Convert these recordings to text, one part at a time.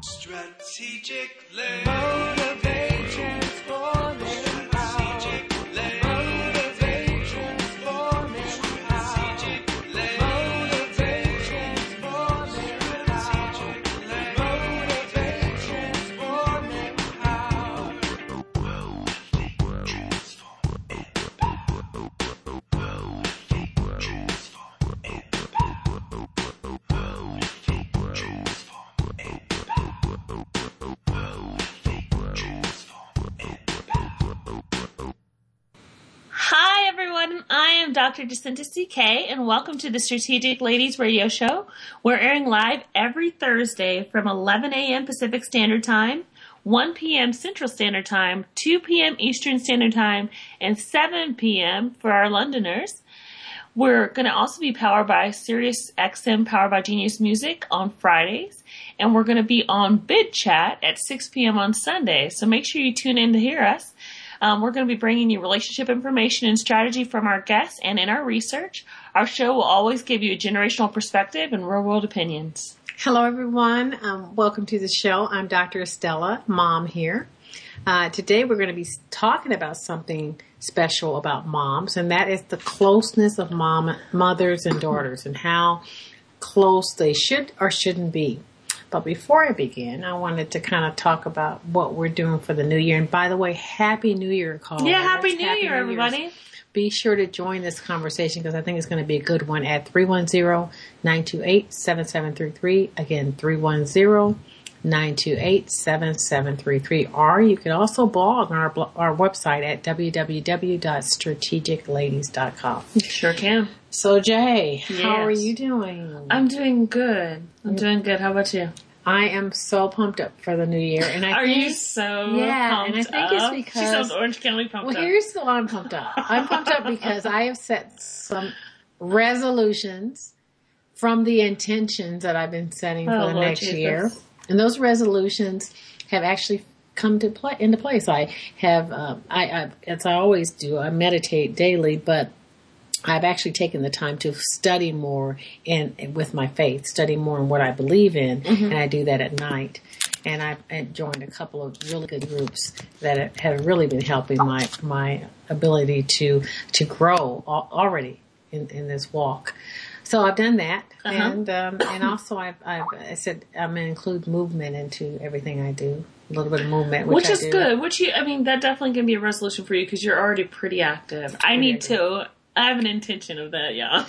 Strategic Dr. Jacinta CK, and welcome to the Strategic Ladies Radio Show. We're airing live every Thursday from 11 a.m. Pacific Standard Time, 1 p.m. Central Standard Time, 2 p.m. Eastern Standard Time, and 7 p.m. for our Londoners. We're going to also be powered by Sirius XM Powered by Genius Music on Fridays, and we're going to be on Bid Chat at 6 p.m. on Sundays. So make sure you tune in to hear us. Um, we're going to be bringing you relationship information and strategy from our guests and in our research. Our show will always give you a generational perspective and real world opinions. Hello, everyone. Um, welcome to the show. I'm Dr. Estella, mom here. Uh, today, we're going to be talking about something special about moms, and that is the closeness of mom, mothers and daughters, and how close they should or shouldn't be. But before I begin, I wanted to kind of talk about what we're doing for the new year. And by the way, Happy New Year, call. Yeah, Happy New Year, everybody. Be sure to join this conversation because I think it's going to be a good one at 310-928-7733. Again, 310-928-7733. Or you can also blog on our, our website at www.strategicladies.com. Sure can. So Jay, how are you doing? I'm doing good. I'm doing good. How about you? I am so pumped up for the new year. And I Are think, you so Yeah, pumped and I think it's up? she because- sounds Orange County pumped Well, up. here's why I'm pumped up. I'm pumped up because I have set some resolutions from the intentions that I've been setting for Oh, the Lord next Jesus. year, and those resolutions have actually come to play into place. I have, um, I, I as I always do, I meditate daily, but I've actually taken the time to study more in with my faith, study more in what I believe in, and I do that at night. And I've I've joined a couple of really good groups that have really been helping my my ability to to grow already in, in this walk. So I've done that, Uh-huh. and um, and also I've, I've I said I'm going to include movement into everything I do. A little bit of movement, which, Which is good. Which you, I mean, that definitely can be a resolution for you because you're already pretty active. I need to. I have an intention of that, yeah.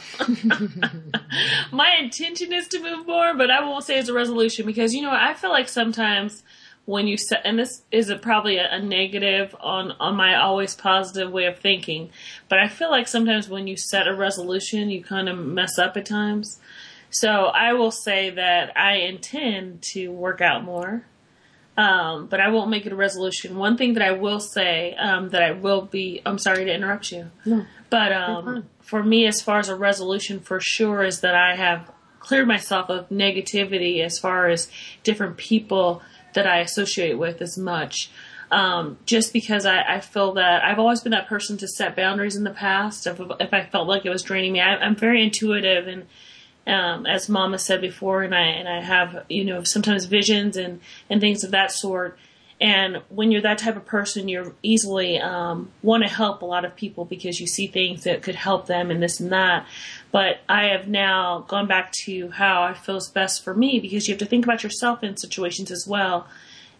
My intention is to move more, but I won't say it's a resolution because you know I feel like sometimes when you set, and this is a, probably a, a negative on on my always positive way of thinking, but I feel like sometimes when you set a resolution, you kind of mess up at times. So I will say that I intend to work out more um, but I won't make it a resolution. One thing that I will say um, that I will be, I'm sorry to interrupt you, No. But um, for me, as far as a resolution, for sure, is that I have cleared myself of negativity as far as different people that I associate with as much. Um, just because I, I feel that I've always been that person to set boundaries in the past. If, if I felt like it was draining me, I, I'm very intuitive and um, as Mama said before, and I and I have you know sometimes visions and and things of that sort. And when you're that type of person, you're easily um, want to help a lot of people because you see things that could help them and this and that. But I have now gone back to how I feel is best for me because you have to think about yourself in situations as well,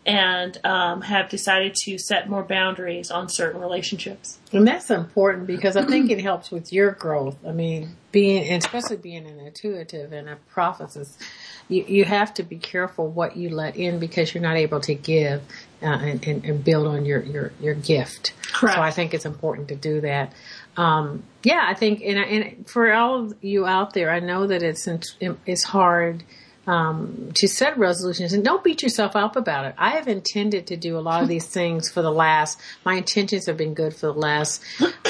and um, have decided to set more boundaries on certain relationships. And that's important because I think it helps with your growth. I mean, being, especially being an intuitive and a prophetess, you, you have to be careful what you let in because you're not able to give uh, and, and, and build on your, your, your gift. Correct. So I think it's important to do that. Um, yeah, I think, and, and for all of you out there, I know that it's, it's hard um, to set resolutions and don't beat yourself up about it. I have intended to do a lot of these things for the last, my intentions have been good for the last,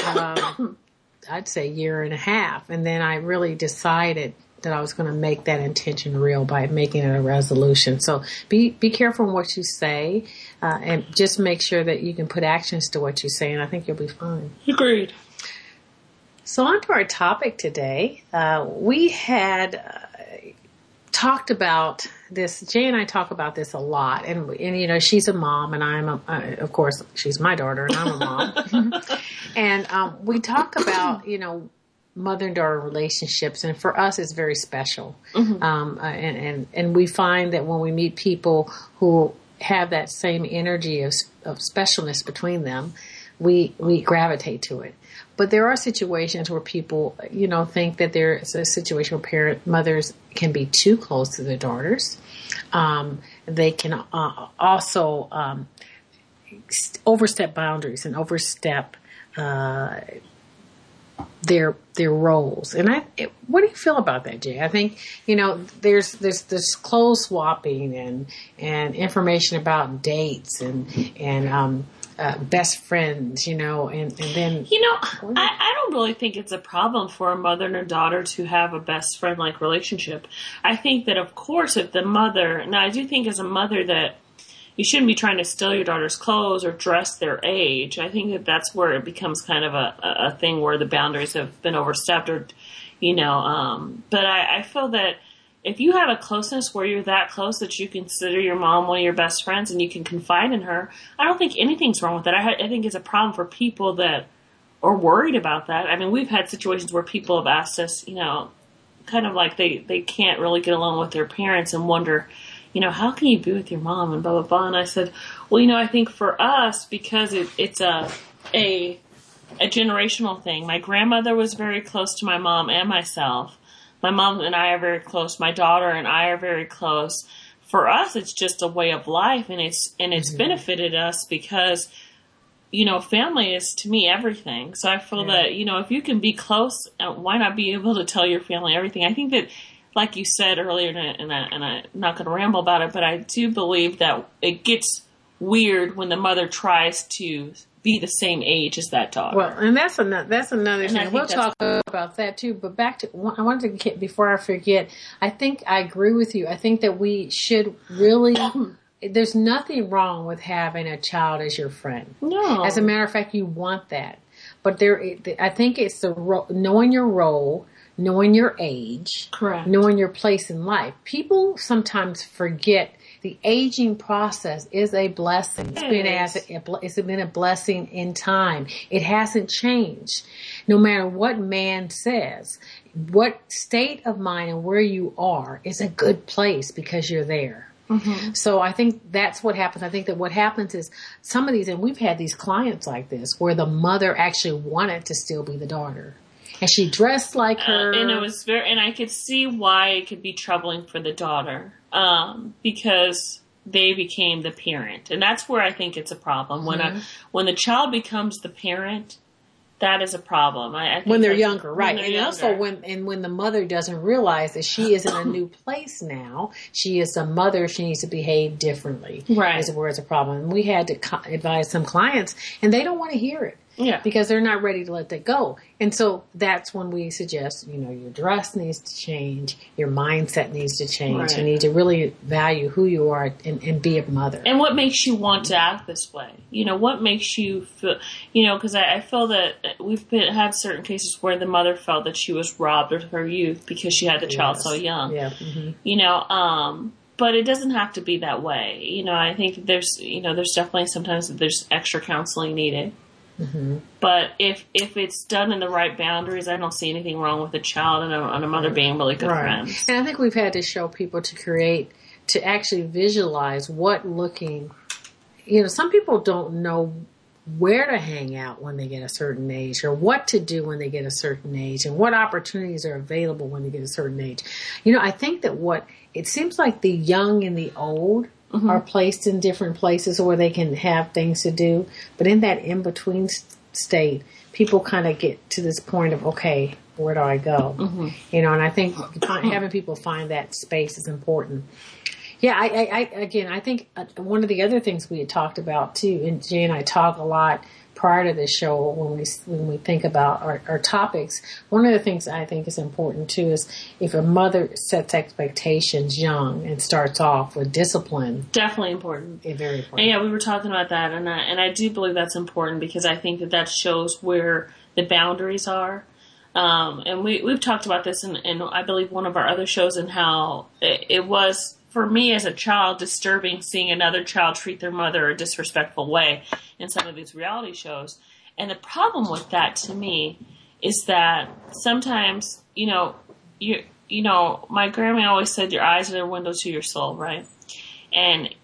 um, I'd say year and a half. And then I really decided that I was going to make that intention real by making it a resolution. So be, be careful in what you say, uh, and just make sure that you can put actions to what you say. And I think you'll be fine. Agreed. So on to our topic today. Uh, we had uh, talked about this. Jay and I talk about this a lot, and and you know she's a mom, and I'm a, uh, of course she's my daughter, and I'm a mom, and um, we talk about you know mother and daughter relationships, and for us it's very special, um, uh, and, and and we find that when we meet people who have that same energy of, of specialness between them, we we gravitate to it. But there are situations where people, you know, think that there's a situation where parent mothers can be too close to their daughters. Um, they can uh, also um, overstep boundaries and overstep uh, their their roles. And I, it, what do you feel about that, Jay? I think you know there's there's this clothes swapping and and information about dates and and um, uh, best friends, you know, and and then You know, I, I don't really think it's a problem for a mother and a daughter to have a best friend like relationship. I think that, of course, if the mother, now I do think as a mother that you shouldn't be trying to steal your daughter's clothes or dress their age. I think that that's where it becomes kind of a, a thing where the boundaries have been overstepped or, you know, um, but I, I feel that if you have a closeness where you're that close that you consider your mom one of your best friends and you can confide in her, I don't think anything's wrong with that. I, I think it's a problem for people that are worried about that. I mean, we've had situations where people have asked us, you know, kind of like they, they can't really get along with their parents and wonder, you know, how can you be with your mom and blah, blah, blah. And I said, well, you know, I think for us, because it, it's a, a, a generational thing. My grandmother was very close to my mom and myself. My mom and I are very close. My daughter and I are very close. For us, it's just a way of life, and it's and it's benefited us because you know family is to me everything. So I feel Yeah. that you know if you can be close, uh, why not be able to tell your family everything? I think that, like you said earlier, and, I, and, I, and I'm not going to ramble about it, but I do believe that it gets weird when the mother tries to be the same age as that daughter. Well, and that's another that's another And thing. We'll talk about that too. But back to I wanted to get before I forget. I think I agree with you. I think that we should really. There's nothing wrong with having a child as your friend. no, As a matter of fact, you want that. But there, I think it's the ro- knowing your role, knowing your age, correct. knowing your place in life. People sometimes forget the aging process is a blessing. It's It been as a, it's been a blessing in time. It hasn't changed. No matter what man says, what state of mind and where you are is a good place because you're there. Mm-hmm. So I think that's what happens. I think that what happens is some of these, and we've had these clients like this, where the mother actually wanted to still be the daughter, and she dressed like her, Uh, and it was very, and I could see why it could be troubling for the daughter, um, because they became the parent, and that's where I think it's a problem when Mm-hmm. a when the child becomes the parent. That is a problem. I, I think when they're younger, right? they're and also when and when the mother doesn't realize that she is in a new place now, she is a mother. She needs to behave differently. Right. is where it's a problem. And we had to co- advise some clients, and they don't want to hear it. Yeah, because they're not ready to let that go. And so that's when we suggest, you know, your dress needs to change, your mindset needs to change. Right. You need to really value who you are and, and be a mother. and what makes you want to act this way? You know, what makes you feel? You know, because I, I feel that we've been, had certain cases where the mother felt that she was robbed of her youth because she had the child Yes. so young. Yeah. hmm you know um but it doesn't have to be that way you know i think there's you know there's definitely sometimes there's extra counseling needed Mm-hmm. but if if it's done in the right boundaries i don't see anything wrong with a child and a, and a mother being really good friends. And I think we've had to show people to create, to actually visualize what looking, you know, some people don't know where to hang out when they get a certain age or what to do when they get a certain age and what opportunities are available when they get a certain age. You know, I think that what it seems like the young and the old are placed in different places where they can have things to do, but in that in between state, people kind of get to this point of okay, where do I go? You know, and I think having people find that space is important. Yeah, I, I, I again, I think uh, one of the other things we had talked about too, and Jay and I talk a lot prior to this show when we when we think about our, our topics. One of the things I think is important too is if a mother sets expectations young and starts off with discipline, definitely important it's very and important. yeah we were talking about that and I, and I do believe that's important because i think that that shows where the boundaries are Um, and we we've talked about this in, in I believe one of our other shows and how it, it was for me as a child disturbing seeing another child treat their mother a disrespectful way in some of these reality shows. And the problem with that to me is that sometimes, you know, you you know, my grandma always said your eyes are the window to your soul, right? And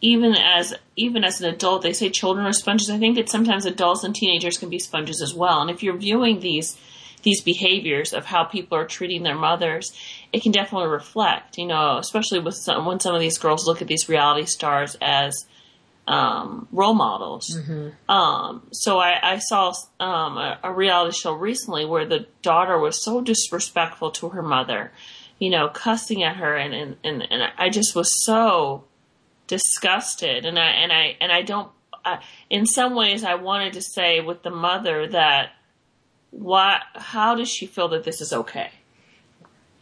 even as even as an adult, they say children are sponges. I think that sometimes adults and teenagers can be sponges as well. And if you're viewing these these behaviors of how people are treating their mothers, it can definitely reflect. You know, especially with some, when some of these girls look at these reality stars as um, role models. Um, so I, I saw um, a, a reality show recently where the daughter was so disrespectful to her mother, you know, cussing at her, and and, and, and I just was so disgusted, and I and I and I don't. I, in some ways, I wanted to say with the mother that what how does she feel that this is okay?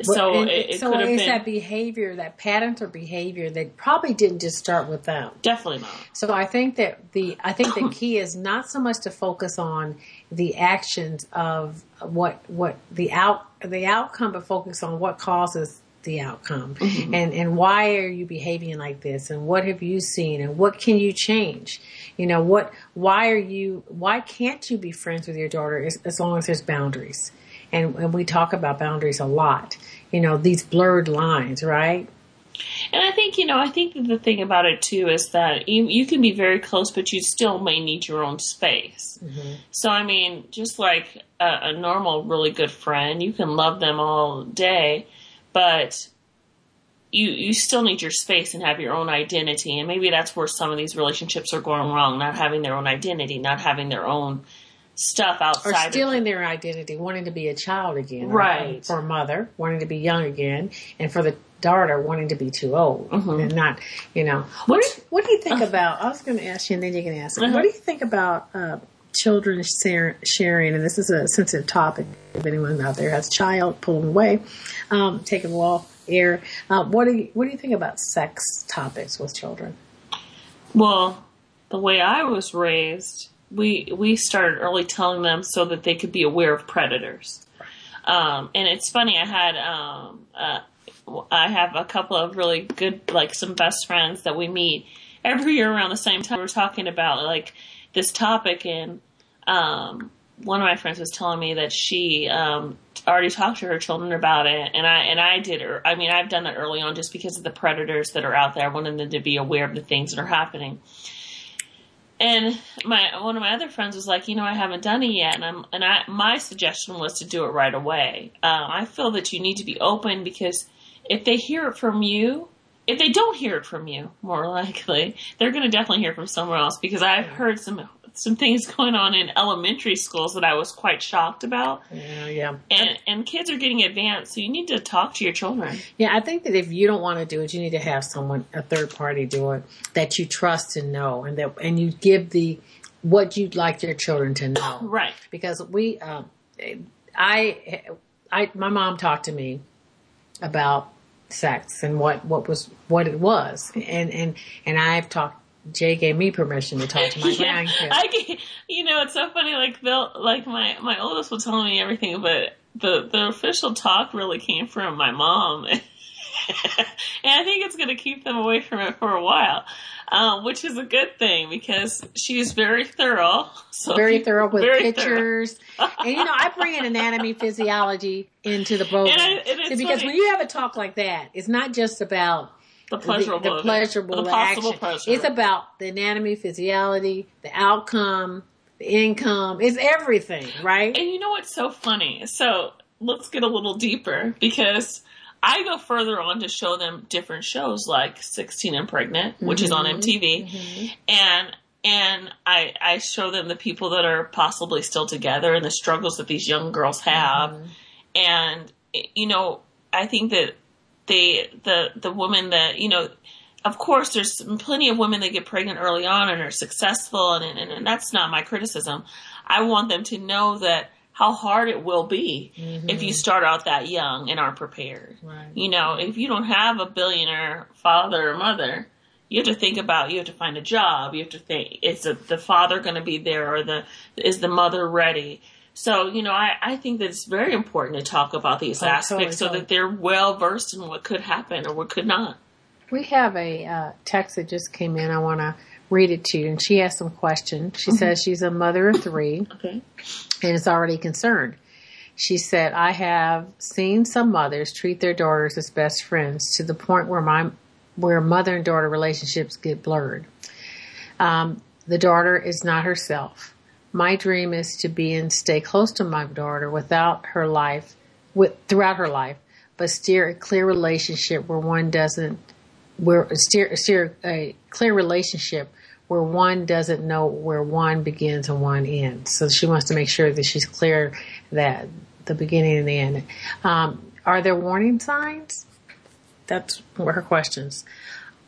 So And it, it so could have it's been that behavior, that pattern or behavior that probably didn't just start with them. definitely not. So I think that the I think the key is not so much to focus on the actions of what what the out the outcome, but focus on what causes the outcome mm-hmm. and and why are you behaving like this and what have you seen and what can you change you know what why are you why can't you be friends with your daughter as, as long as there's boundaries? And, and we talk about boundaries a lot you know these blurred lines right? And I think, you know, I think that the thing about it too is that you, you can be very close, but you still may need your own space. Mm-hmm. So, I mean, just like a, a normal, really good friend, you can love them all day, but you, you still need your space and have your own identity. And maybe that's where some of these relationships are going wrong, not having their own identity, not having their own stuff or outside. of- stealing their identity, wanting to be a child again, or- Right. For a mother, wanting to be young again, and for the daughter, wanting to be too old Mm-hmm. and not, you know. What do you, what do you think about? I was going to ask you, and then you can ask. Uh-huh. What do you think about uh, children sharing? And this is a sensitive topic. If anyone out there has a child pulling away, um, taking off air. Uh, what do you What do you think about sex topics with children? Well, the way I was raised, we we started early telling them so that they could be aware of predators. Um, and it's funny, I had um, uh, I have a couple of really good, like some best friends that we meet every year around the same time. We're talking about like this topic, and um, one of my friends was telling me that she um, already talked to her children about it, and I and I did. I mean, I've done that early on just because of the predators that are out there. I wanted them to be aware of the things that are happening. And my one of my other friends was like, you know, I haven't done it yet, and I'm and I my suggestion was to do it right away. Uh, I feel that you need to be open because if they hear it from you, if they don't hear it from you, more likely they're going to definitely hear from somewhere else. Because I've heard some some things going on in elementary schools that I was quite shocked about, Yeah, yeah. and and kids are getting advanced, so you need to talk to your children. Yeah, I think that if you don't want to do it, you need to have someone, a third party, do it that you trust and know, and that and you give the what you'd like your children to know. Right. Because we, um, I, I, my mom talked to me about sex and what what was what it was, and and and I've talked. Jay gave me permission to talk to my yeah, grandkids. I get, you know, it's so funny. Like they'll, like my my oldest will tell me everything, but the the official talk really came from my mom, and I think it's going to keep them away from it for a while, um, which is a good thing because she's very thorough. So very thorough with very thorough. pictures. and you know, I bring in anatomy, physiology into the program. I- because funny. when you have a talk like that, it's not just about The the, pleasurable, the it. pleasurable, the the possible pleasure. It's about the anatomy, physiology, the outcome, the income. It's everything, right? And you know what's so funny? So let's get a little deeper because I go further on to show them different shows like 16 and Pregnant, which is on mm-hmm. MTV. Mm-hmm. And and I I show them the people that are possibly still together and the struggles that these young girls have. Mm-hmm. And you know, I think that they the the women that, you know, of course, there's plenty of women that get pregnant early on and are successful, and, and, and that's not my criticism. I want them to know that how hard it will be if you mm-hmm. start out that young and aren't prepared. Right. You know, if you don't have a billionaire father or mother, you have to think about you have to find a job. You have to think is the, the father going to be there or the is the mother ready? So, you know, I, I think that it's very important to talk about these Oh, aspects totally, so totally. that they're well versed in what could happen or what could not. We have a uh, text that just came in. I want to read it to you. And she has some questions. She says she's a mother of three Okay. and is already concerned. She said, I have seen some mothers treat their daughters as best friends to the point where my where mother and daughter relationships get blurred. Um, the daughter is not herself. My dream is to be and stay close to my daughter without her life, with throughout her life, but steer a clear relationship where one doesn't, where steer steer a clear relationship where one doesn't know where one begins and one ends. So she wants to make sure that she's clear that the beginning and the end. Um, are there warning signs? That's her questions.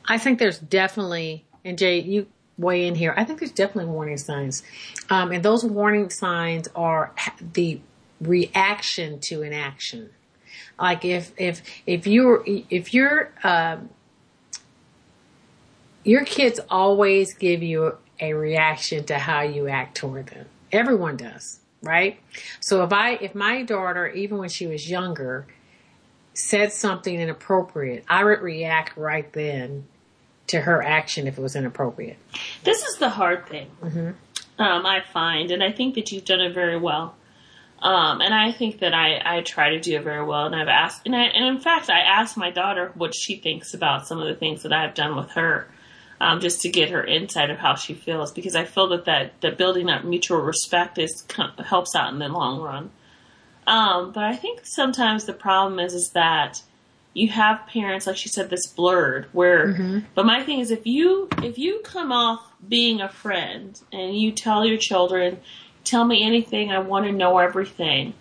I think there's definitely, and Jay, you weigh in here. I think there's definitely warning signs, um, and those warning signs are the reaction to an action. Like if if if you're if you're um, your kids always give you a reaction to how you act toward them. Everyone does, right? So if I if my daughter, even when she was younger, said something inappropriate, I would react right then to her action if it was inappropriate. This is the hard thing, Mm-hmm. um, I find, and I think that you've done it very well. Um, and I think that I, I try to do it very well. And I've asked, and, I, and in fact, I asked my daughter what she thinks about some of the things that I've done with her, um, just to get her insight of how she feels, because I feel that that, that building that mutual respect is helps out in the long run. Um, but I think sometimes the problem is is that you have parents, like she said, this blurred. Where, mm-hmm. but my thing is, if you if you come off being a friend and you tell your children, tell me anything, I want to know everything,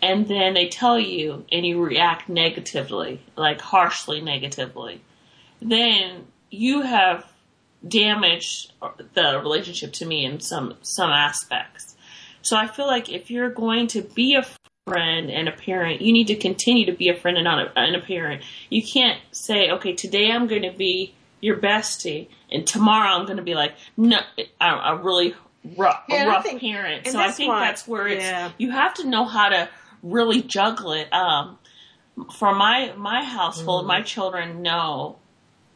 and then they tell you and you react negatively, like harshly negatively, then you have damaged the relationship to me in some some aspects. So I feel like if you're going to be a friend and a parent, you need to continue to be a friend and not a, and a parent. You can't say, okay, today I'm going to be your bestie, and tomorrow I'm going to be like, no, a, a really rough, Yeah, a rough think- parent. So I think why- that's where it's yeah. you have to know how to really juggle it. Um, for my my household, Mm-hmm. my children know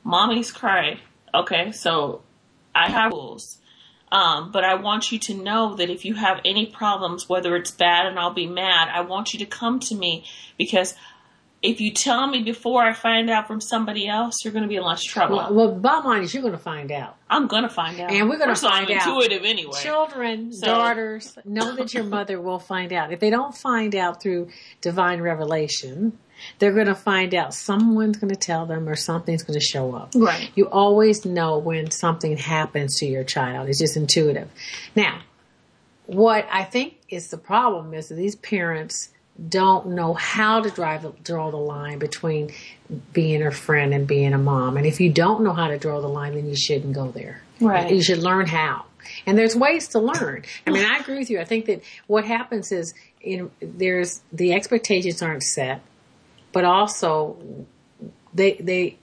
mommy's cry. Okay, so I have rules. Um, but I want you to know that if you have any problems, whether it's bad and I'll be mad, I want you to come to me because if you tell me before I find out from somebody else, you're going to be in less trouble. Well, well, bottom line is you're going to find out. I'm going to find out. And we're of all, find out. intuitive anyway. Children, So- daughters, know that your mother will find out. If they don't find out through divine revelation, they're going to find out. Someone's going to tell them or something's going to show up. Right. You always know when something happens to your child. It's just intuitive. Now, what I think is the problem is that these parents don't know how to drive draw the line between being a friend and being a mom. And if you don't know how to draw the line, then you shouldn't go there. Right. You should learn how. And there's ways to learn. I mean, I agree with you. I think that what happens is you know, there's the expectations aren't set, but also they they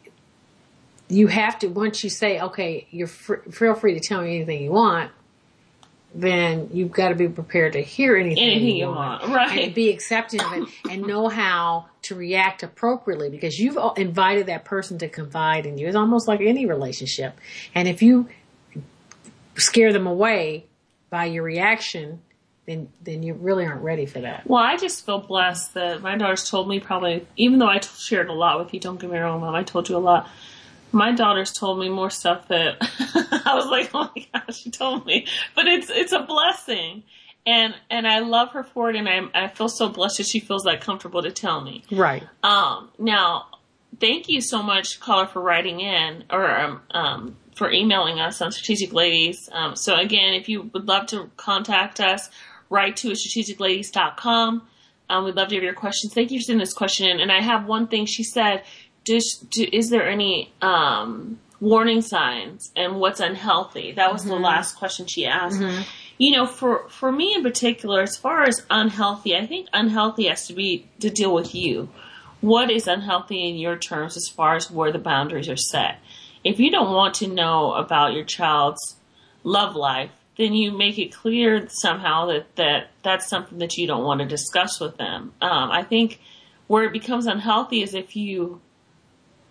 you have to once you say okay, you're fr- feel free to tell me anything you want. Then you've got to be prepared to hear anything, Anything you want, right. And be accepting of it and know how to react appropriately because you've invited that person to confide in you. It's almost like any relationship. And if you scare them away by your reaction, then then you really aren't ready for that. Well, I just feel blessed that my daughter's told me probably, even though I t- shared a lot with you, don't get me wrong, Mom, I told you a lot. My daughter's told me more stuff that I was like, oh my gosh, she told me. But it's it's a blessing, and and I love her for it, and I I feel so blessed that she feels that comfortable to tell me. Right. Um, now, thank you so much, caller, for writing in or um, um, for emailing us on Strategic Ladies. Um, so again, if you would love to contact us, write to strategicladies.com. Um, we'd love to hear your questions. Thank you for sending this question in. And I have one thing she said. Does, do, is there any um, warning signs and what's unhealthy? That was the last question she asked. You know, for for me in particular, as far as unhealthy, I think unhealthy has to be to deal with you what is unhealthy in your terms as far as where the boundaries are set. If you don't want to know about your child's love life, then you make it clear somehow that, that that's something that you don't want to discuss with them. Um, I think where it becomes unhealthy is if you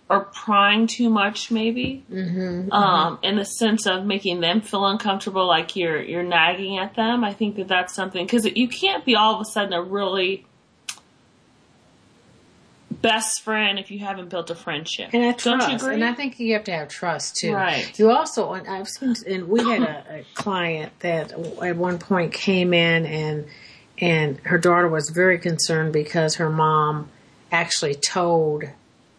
are prying too much, maybe, Mm-hmm. um, in the sense of making them feel uncomfortable, like you're you're nagging at them. I think that that's something because you can't be all of a sudden a really best friend if you haven't built a friendship. And I Don't trust, you agree? and I think you have to have trust too. Right. You also, and I've seen, and we had a, a client that at one point came in and and her daughter was very concerned because her mom actually told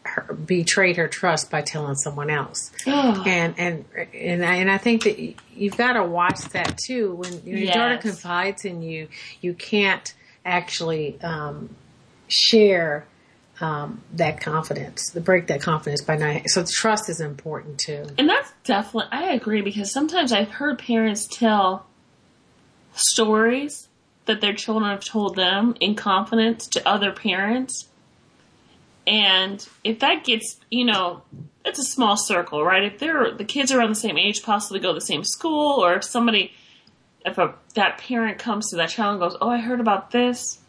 her betrayed her trust by telling someone else. Ugh. And and and I, and I think that you've got to watch that too. When your daughter confides in you, you can't actually um, share um, that confidence, to break that confidence by not. So trust is important too. And that's definitely, I agree because sometimes I've heard parents tell stories that their children have told them in confidence to other parents. And if that gets, you know, it's a small circle, right? If they're, the kids are around the same age, possibly go to the same school, or if somebody, if a, that parent comes to that child and goes, Oh, I heard about this,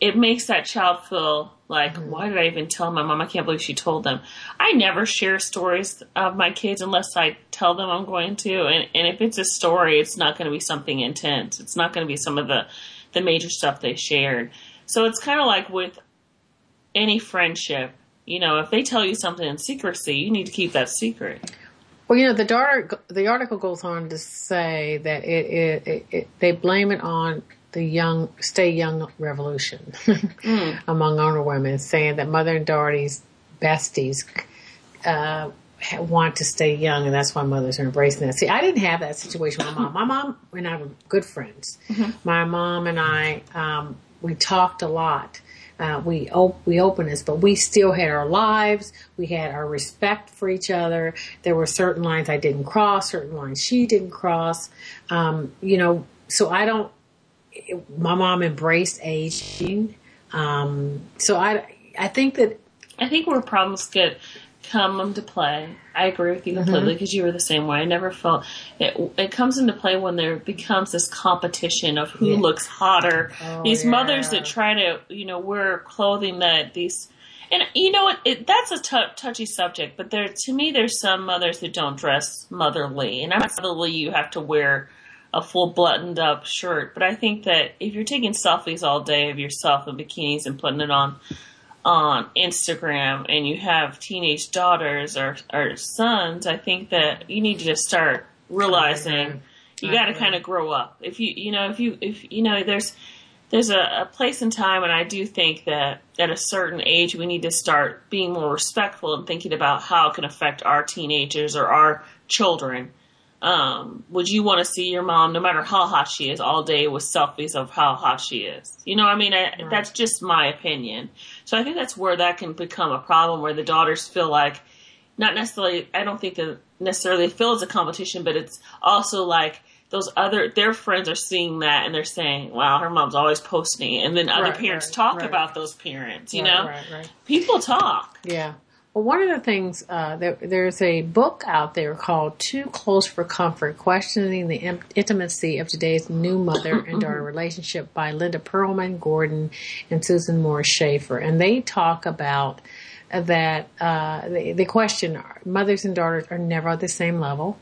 it makes that child feel like, why did I even tell my mom? I can't believe she told them. I never share stories of my kids unless I tell them I'm going to. And, and if it's a story, it's not going to be something intense. It's not going to be some of the, the major stuff they shared. So it's kind of like with any friendship. You know, if they tell you something in secrecy, you need to keep that secret. Well, you know, the daughter, the article goes on to say that it, it, it, it they blame it on the young, stay young revolution among older women, saying that mother and daughter's besties uh, want to stay young, and that's why mothers are embracing that. See, I didn't have that situation with my mom. My mom and I were good friends. My mom and I, um, we talked a lot. Uh, we op- we opened this, but we still had our lives. We had our respect for each other. There were certain lines I didn't cross, certain lines she didn't cross. Um, you know, so I don't. My mom embraced aging, um, so I I think that I think where problems get come into play. I agree with you completely because you were the same way. I never felt it. It comes into play when there becomes this competition of who Yeah. looks hotter. Oh, these yeah. mothers that try to, you know, wear clothing that these. And you know what? It, that's a tou touchy subject, but there, to me, there's some mothers that don't dress motherly, and I'm not motherly. You have to wear a full buttoned up shirt, but I think that if you're taking selfies all day of yourself in bikinis and putting it on on Instagram and you have teenage daughters or, or sons, I think that you need to just start realizing you got to kind of grow up. If you, you know, if you, if, you know, there's, there's a, a place and time, and I do think that at a certain age we need to start being more respectful and thinking about how it can affect our teenagers or our children. Um, would you want to see your mom, no matter how hot she is, all day with selfies of how hot she is? You know, I mean, I, that's just my opinion. So I think that's where that can become a problem, where the daughters feel like, not necessarily, I don't think that necessarily feel it's a competition, but it's also like those other, their friends are seeing that and they're saying, wow, her mom's always posting. And then other Right, parents right, talk right. about those parents, you Right, know? right, right. People talk. Yeah. Well, one of the things uh, there, there's a book out there called "Too Close for Comfort: Questioning the Im- Intimacy of Today's New Mother and Daughter Relationship" by Linda Perlman Gordon and Susan Moore Shaffer, and they talk about that uh, the, the question: mothers and daughters are never at the same level.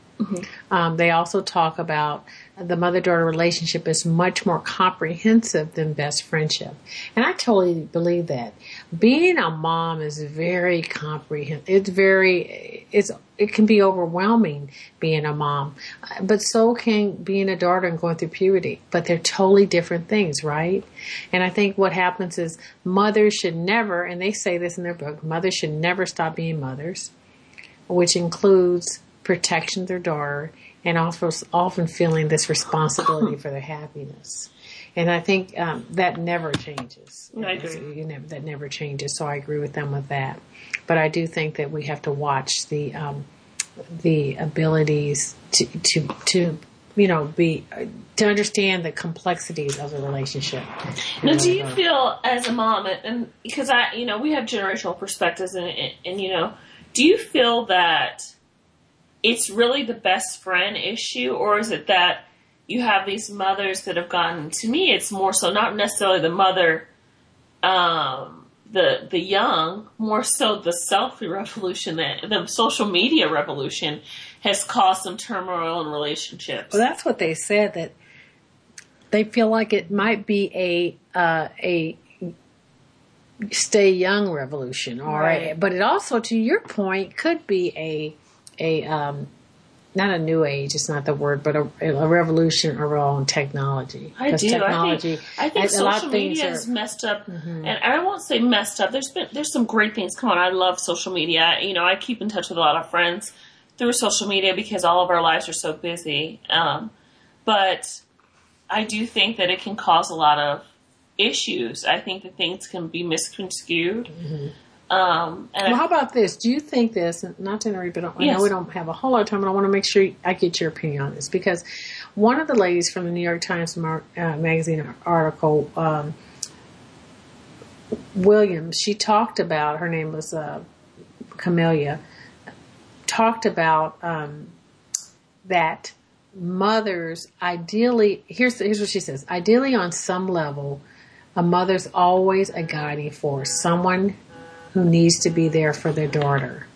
Um, they also talk about the mother daughter relationship is much more comprehensive than best friendship. And I totally believe that. Being a mom is very comprehensive. It's very, it's, it can be overwhelming being a mom, but so can being a daughter and going through puberty. But they're totally different things, right? And I think what happens is mothers should never, and they say this in their book, mothers should never stop being mothers which includes protection of their daughter and also often feeling this responsibility for their happiness. And I think um, that never changes. I agree. You never, that never changes. So I agree with them with that. But I do think that we have to watch the um, the abilities to to to you know be to understand the complexities of the relationship. Now, do you feel as a mom, and- and because I, you know, we have generational perspectives, and, and, and you know, do you feel that it's really the best friend issue, or is it that you have these mothers that have gotten to me it's more so not necessarily the mother um the the young more so the selfie revolution that the social media revolution has caused some turmoil in relationships Well, that's what they said that they feel like it might be a uh, a stay young revolution, all right. Right. But it also, to your point, could be a a um, not a new age. It's not the word, but a, a revolution around technology. I do. Technology. I think, I think a lot social media are- Mm-hmm. is messed up, and I won't say messed up. There's been there's some great things. Come on, I love social media. You know, I keep in touch with a lot of friends through social media because all of our lives are so busy. Um, but I do think that it can cause a lot of issues. I think that things can be misconstrued. Um, and Well, how about this? Do you think this? Not to interrupt, but I Yes. know we don't have a whole lot of time, but I want to make sure I get your opinion on this because one of the ladies from the New York Times mar- uh, magazine article, um, Williams, she talked about her name was uh, Camellia, talked about um, that mothers ideally here's here's what she says ideally on some level a mother's always a guiding force someone who needs to be there for their daughter.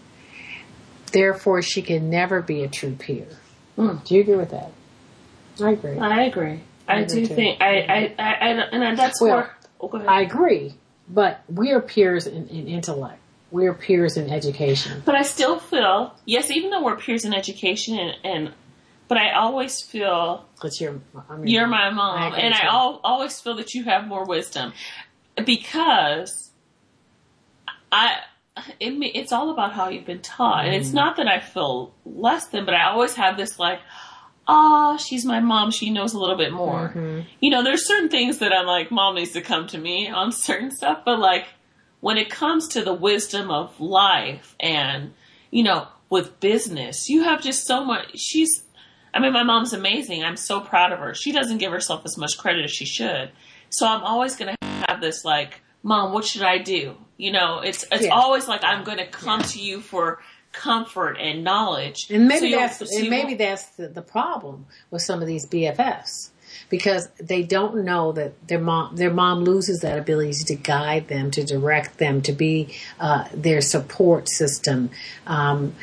Therefore, she can never be a true peer. Mm. Do you agree with that? I agree. I agree. I, I do do too. think I, I, I, I and that's Well, where. Oh, go ahead. I agree, but we are peers in, in intellect. We are peers in education. But I still feel, yes, even though we're peers in education, and, and but I always feel Because you're, I mean, you're my mom, agree and I al- always feel that you have more wisdom because I. It, it's all about how you've been taught, and Mm-hmm. it's not that I feel less than, but I always have this like, ah, she's my mom. She knows a little bit more. Mhm. You know, there's certain things that I'm like, mom needs to come to me on certain stuff, but like when it comes to the wisdom of life and, you know, with business, you have just so much. She's, I mean, my mom's amazing. I'm so proud of her. She doesn't give herself as much credit as she should. So I'm always going to have this like, mom, what should I do? You know, it's, it's Yeah. always like, I'm going to come to you for comfort and knowledge. And maybe So that's so and maybe that's the, the problem with some of these BFFs because they don't know that their mom their mom loses that ability to guide them, to direct them, to be uh, their support system. Um,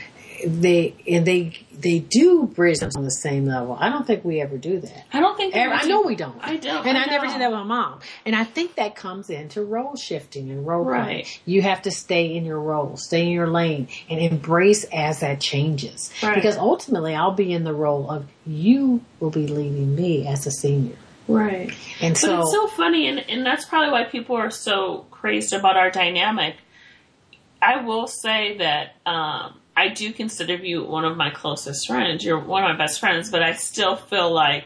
they and they they do bridge on the same level. I don't think we ever do that. I don't think. Ever, I know we don't. I don't. And I I, never did that with my mom. And I think that comes into role shifting and role playing. Right. You have to stay in your role, stay in your lane, and embrace as that changes. Right. Because ultimately, I'll be in the role of you will be leading me as a senior. Right. And But so, it's so funny, and, and that's probably why people are so crazed about our dynamic. I will say that um, I do consider you one of my closest friends. You're one of my best friends, but I still feel like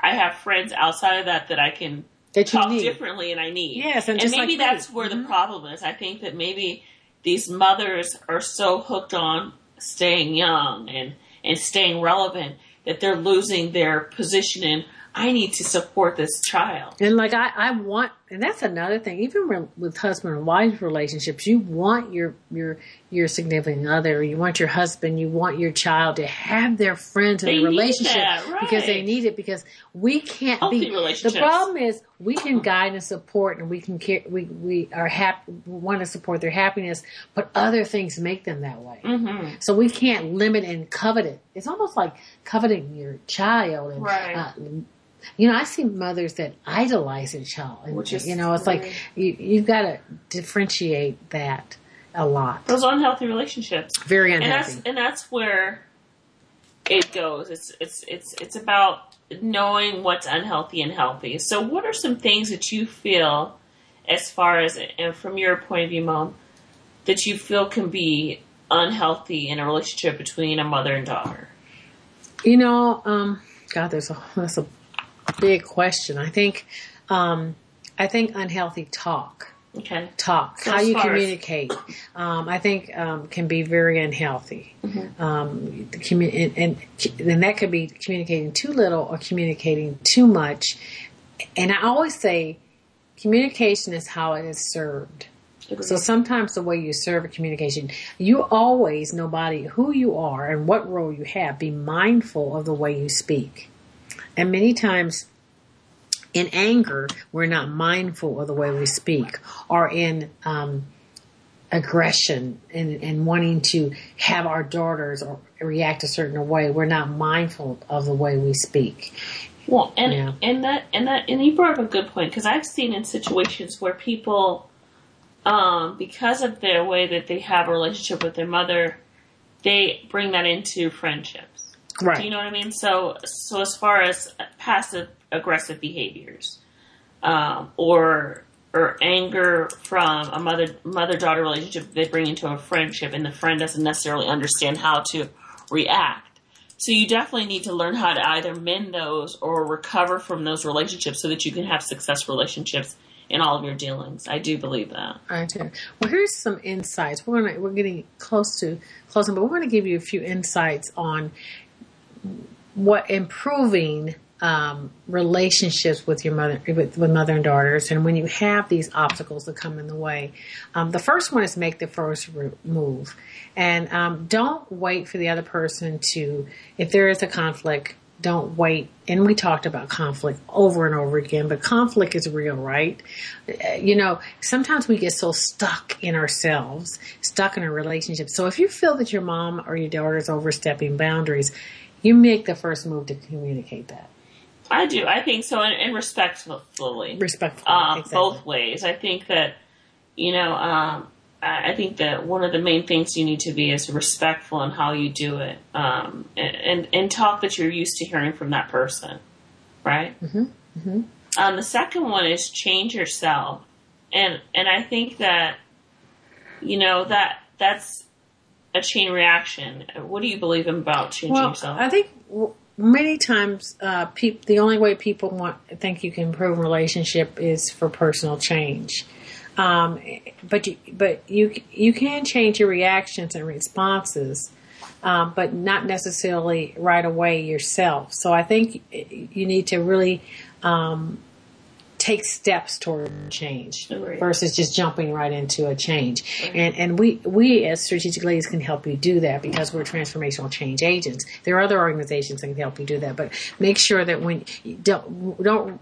I have friends outside of that that I can that talk need. differently and I need. Yes, and and maybe like that's where the Mhm. problem is. I think that maybe these mothers are so hooked on staying young and and staying relevant that they're losing their position in I need to support this child. And like I, I want, and that's another thing. Even re- with husband and wife relationships, you want your your your significant other, you want your husband, you want your child to have their friends in They a relationship that, because they need it. Because we can't Healthy be. relationships. The problem is we can guide and support, and we can care. We we are happy. Want to support their happiness, but other things make them that way. Mm-hmm. So we can't limit and covet it. It's almost like coveting your child. And, Right. uh, you know, I see mothers that idolize their child, and Which is you know, it's like you you've got to differentiate that a lot. Those unhealthy relationships. Very unhealthy. and that's and that's where it goes. It's it's it's it's about knowing what's unhealthy and healthy. So, what are some things that you feel, as far as and from your point of view, mom, that you feel can be unhealthy in a relationship between a mother and daughter? You know, um, God, there's a that's a big question. I think, um, I think unhealthy talk. Okay. talk, So how you communicate, um, I think um, can be very unhealthy. Mm-hmm. Um, the commu- and, and and that could be communicating too little or communicating too much. And I always say, communication is how it is served. So sometimes the way you serve a communication, you always, nobody who you are and what role you have, be mindful of the way you speak. And many times in anger, we're not mindful of the way we speak or in, um, aggression and, and wanting to have our daughters or react a certain way. We're not mindful of the way we speak. Well, and Yeah. and that and that and you brought up a good point because I've seen in situations where people, um, because of their way that they have a relationship with their mother, they bring that into friendships. Right. Do you know what I mean? So, so as far as passive aggressive behaviors, um, or or anger from a mother mother daughter relationship, they bring into a friendship, and the friend doesn't necessarily understand how to react. So you definitely need to learn how to either mend those or recover from those relationships so that you can have successful relationships in all of your dealings. I do believe that. I do. Well, here's some insights. We're gonna we're getting close to closing, but we're going to give you a few insights on what improving um, relationships with your mother with, with mother and daughters, and when you have these obstacles that come in the way. Um, the first one is make the first move, and um, don't wait for the other person to. If there is a conflict, don't wait. And we talked about conflict over and over again, but conflict is real, right? Uh, You know, sometimes we get so stuck in ourselves, stuck in a relationship. So if you feel that your mom or your daughter is overstepping boundaries, you make the first move to communicate that I do. I think so, and, and respectfully. respectfully. um, Exactly. both ways. I think that, you know, um, I I think that one of the main things you need to be is respectful in how you do it, um, and, and and talk that you're used to hearing from that person, right? Mm-hmm. Mm-hmm. Um, the second one is change yourself, and and I think that, you know, that that's a chain reaction. What do you believe about changing Well, yourself? I think many times uh, peop- the only way people want think you can improve a relationship is for personal change. Um, but you, but you you can change your reactions and responses, um, but not necessarily right away yourself. So I think you need to really um, take steps toward change Agreed. versus just jumping right into a change. And and we we as strategic ladies can help you do that because we're transformational change agents. There are other organizations that can help you do that, but make sure that when you don't don't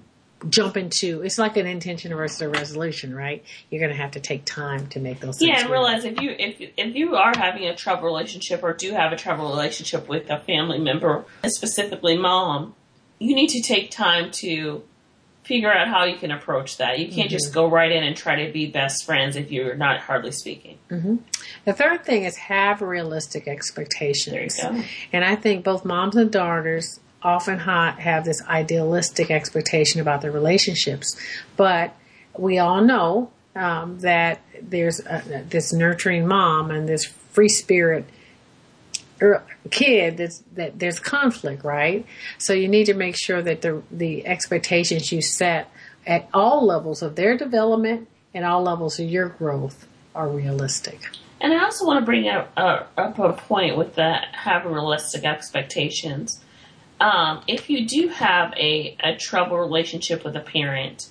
jump into it's like an intention versus a resolution, right? You're going to have to take time to make those. Yeah, and work. realize if you if if you are having a trouble relationship or do have a trouble relationship with a family member, specifically mom, you need to take time to figure out how you can approach that. You can't just go right in and try to be best friends if you're not hardly speaking. The third thing is have realistic expectations. There you go. And I think both moms and daughters often have this idealistic expectation about their relationships, but we all know um, that there's a, this nurturing mom and this free spirit kid that's that there's conflict right so you need to make sure that the the expectations you set at all levels of their development and all levels of your growth are realistic And I also want to bring up, uh, up a point with that having realistic expectations. Um, if you do have a, a trouble relationship with a parent,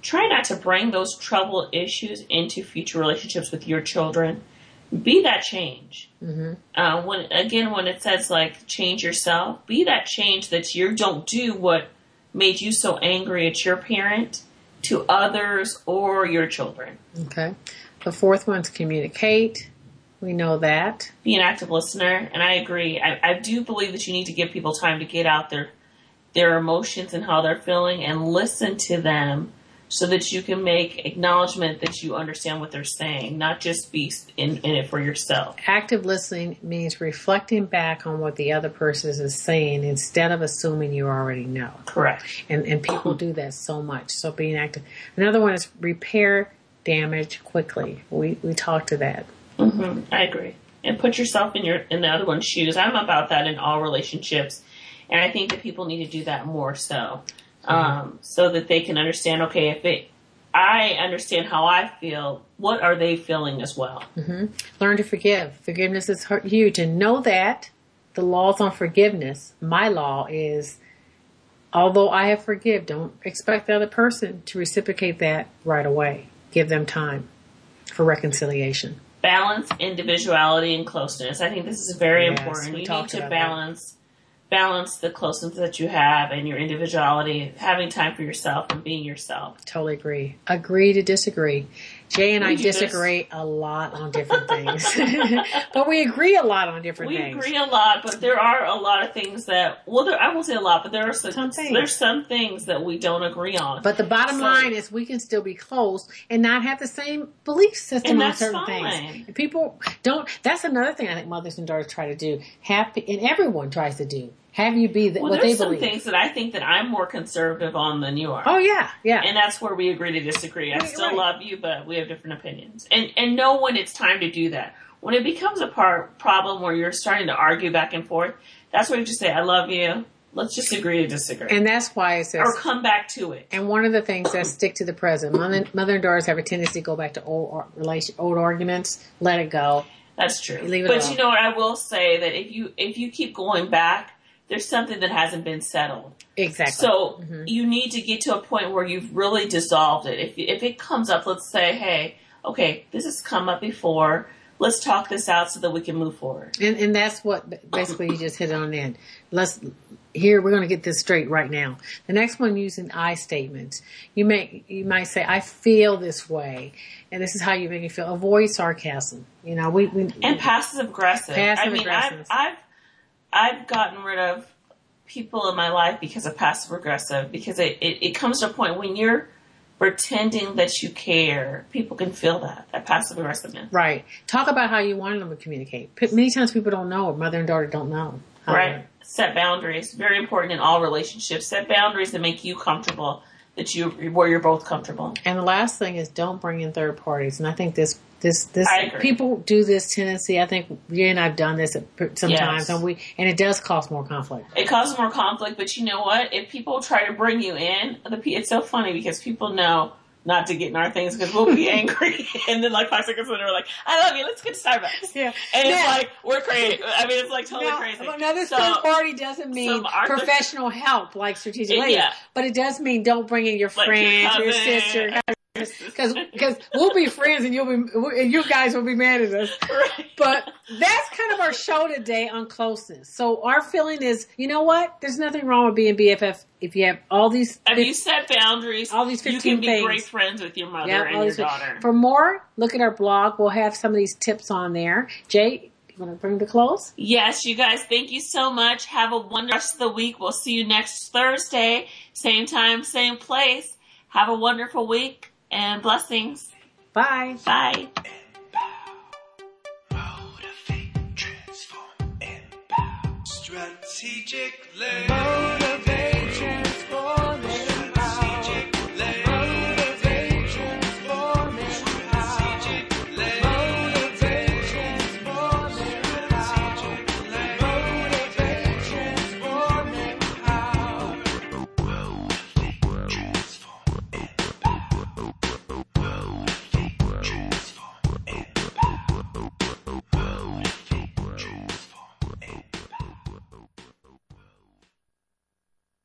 try not to bring those trouble issues into future relationships with your children. Be that change. Mm-hmm. Uh, when again, when it says like change yourself, be that change that you don't do what made you so angry at your parent to others or your children. Okay. The fourth one's communicate. We know that. be an active listener, and I agree. I, I do believe that you need to give people time to get out their their emotions and how they're feeling, and listen to them, so that you can make acknowledgement that you understand what they're saying, not just be in, in it for yourself. Active listening means reflecting back on what the other person is saying instead of assuming you already know. Correct. And and people do that so much. So being active. Another one is repair damage quickly. We we talked to that. hmm I agree. And put yourself in your in the other one's shoes. I'm about that in all relationships, and I think that people need to do that more so, um, so that they can understand. Okay, if it, I understand how I feel, what are they feeling as well? Learn to forgive. Forgiveness is hu- huge. And know that the laws on forgiveness, my law is, although I have forgive, don't expect the other person to reciprocate that right away. Give them time for reconciliation. balance individuality and closeness. I think this is very Yes, important. we You need to about that. Balance the closeness that you have and your individuality, having time for yourself and being yourself. Totally agree. Agree to disagree. Jay and We I disagree a lot on different things, but we agree a lot on different We things. We agree a lot, but there are a lot of things that well, there, I won't say a lot, but there are some, Some things. there's some things that we don't agree on. But the bottom So- line is we can still be close and not have the same belief system And on certain fine. things. People don't. That's another thing I think mothers and daughters try to do. Happy, and everyone tries to do. Have you be the, well, what they there's some things that I think that I'm more conservative on than you are. oh yeah, yeah. and that's where we agree to disagree. I Right, still right. love you, but we have different opinions. And and know when it's time to do that. When it becomes a part problem where you're starting to argue back and forth, that's where you just say, "I love you. Let's just agree to disagree," and that's why it says or come back to it. And one of the things that stick to the present, mother, mother and daughters have a tendency to go back to old relation, old arguments. Let it go. That's true. Leave it but alone. you know what? I will say that if you if you keep going back, there's something that hasn't been settled. Exactly. So Mhm. you need to get to a point where you've really dissolved it. If if it comes up, let's say, hey, okay, this has come up before. Let's talk this out so that we can move forward. and and that's what basically you just hit it on in. Let's here we're going to get this straight right now. The next one using I statements. You may you might say I feel this way, and this is how you make me feel. Avoid sarcasm. You know we, we And passive aggressive. Passive I've, aggressive. I've I've gotten rid of people in my life because of passive aggressive because it, it, it comes to a point when you're pretending that you care, people can feel that that passive aggressiveness. right. Talk about how you want them to communicate. Many times people don't know. Mother and daughter don't know. Right. Set boundaries. Very important in all relationships. Set boundaries that make you comfortable. That you where you're both comfortable. And the last thing is don't bring in third parties. And I think this, this, this, people do this tendency. I think you and I've done this sometimes, Yes. and we, and it does cause more conflict. It causes more conflict, but you know what? If people try to bring you in, the it's so funny because people know not to get in our things because we'll be angry, and then like five seconds later, we're like, "I love you. Let's get to Starbucks." Yeah. and it's like we're crazy. I mean, it's like totally Now, crazy. Another So- third party doesn't mean professional help like strategic Yeah. but it does mean don't bring in your Like friends, your, sister, because because we'll be friends and you'll be and you guys will be mad at us. Right. But that's kind of our show today on closeness. So our feeling is, you know what? There's nothing wrong with being BFF if you have all these. If you set boundaries, All these 15 you 15 can be things. great friends with your mother Yeah, and your daughter. For more, look at our blog. We'll have some of these tips on there. Jay, you want to bring the close? Yes, you guys, thank you so much. Have a wonderful rest of the week. We'll see you next Thursday, same time, same place. Have a wonderful week and blessings. Bye. Bye. Motivate,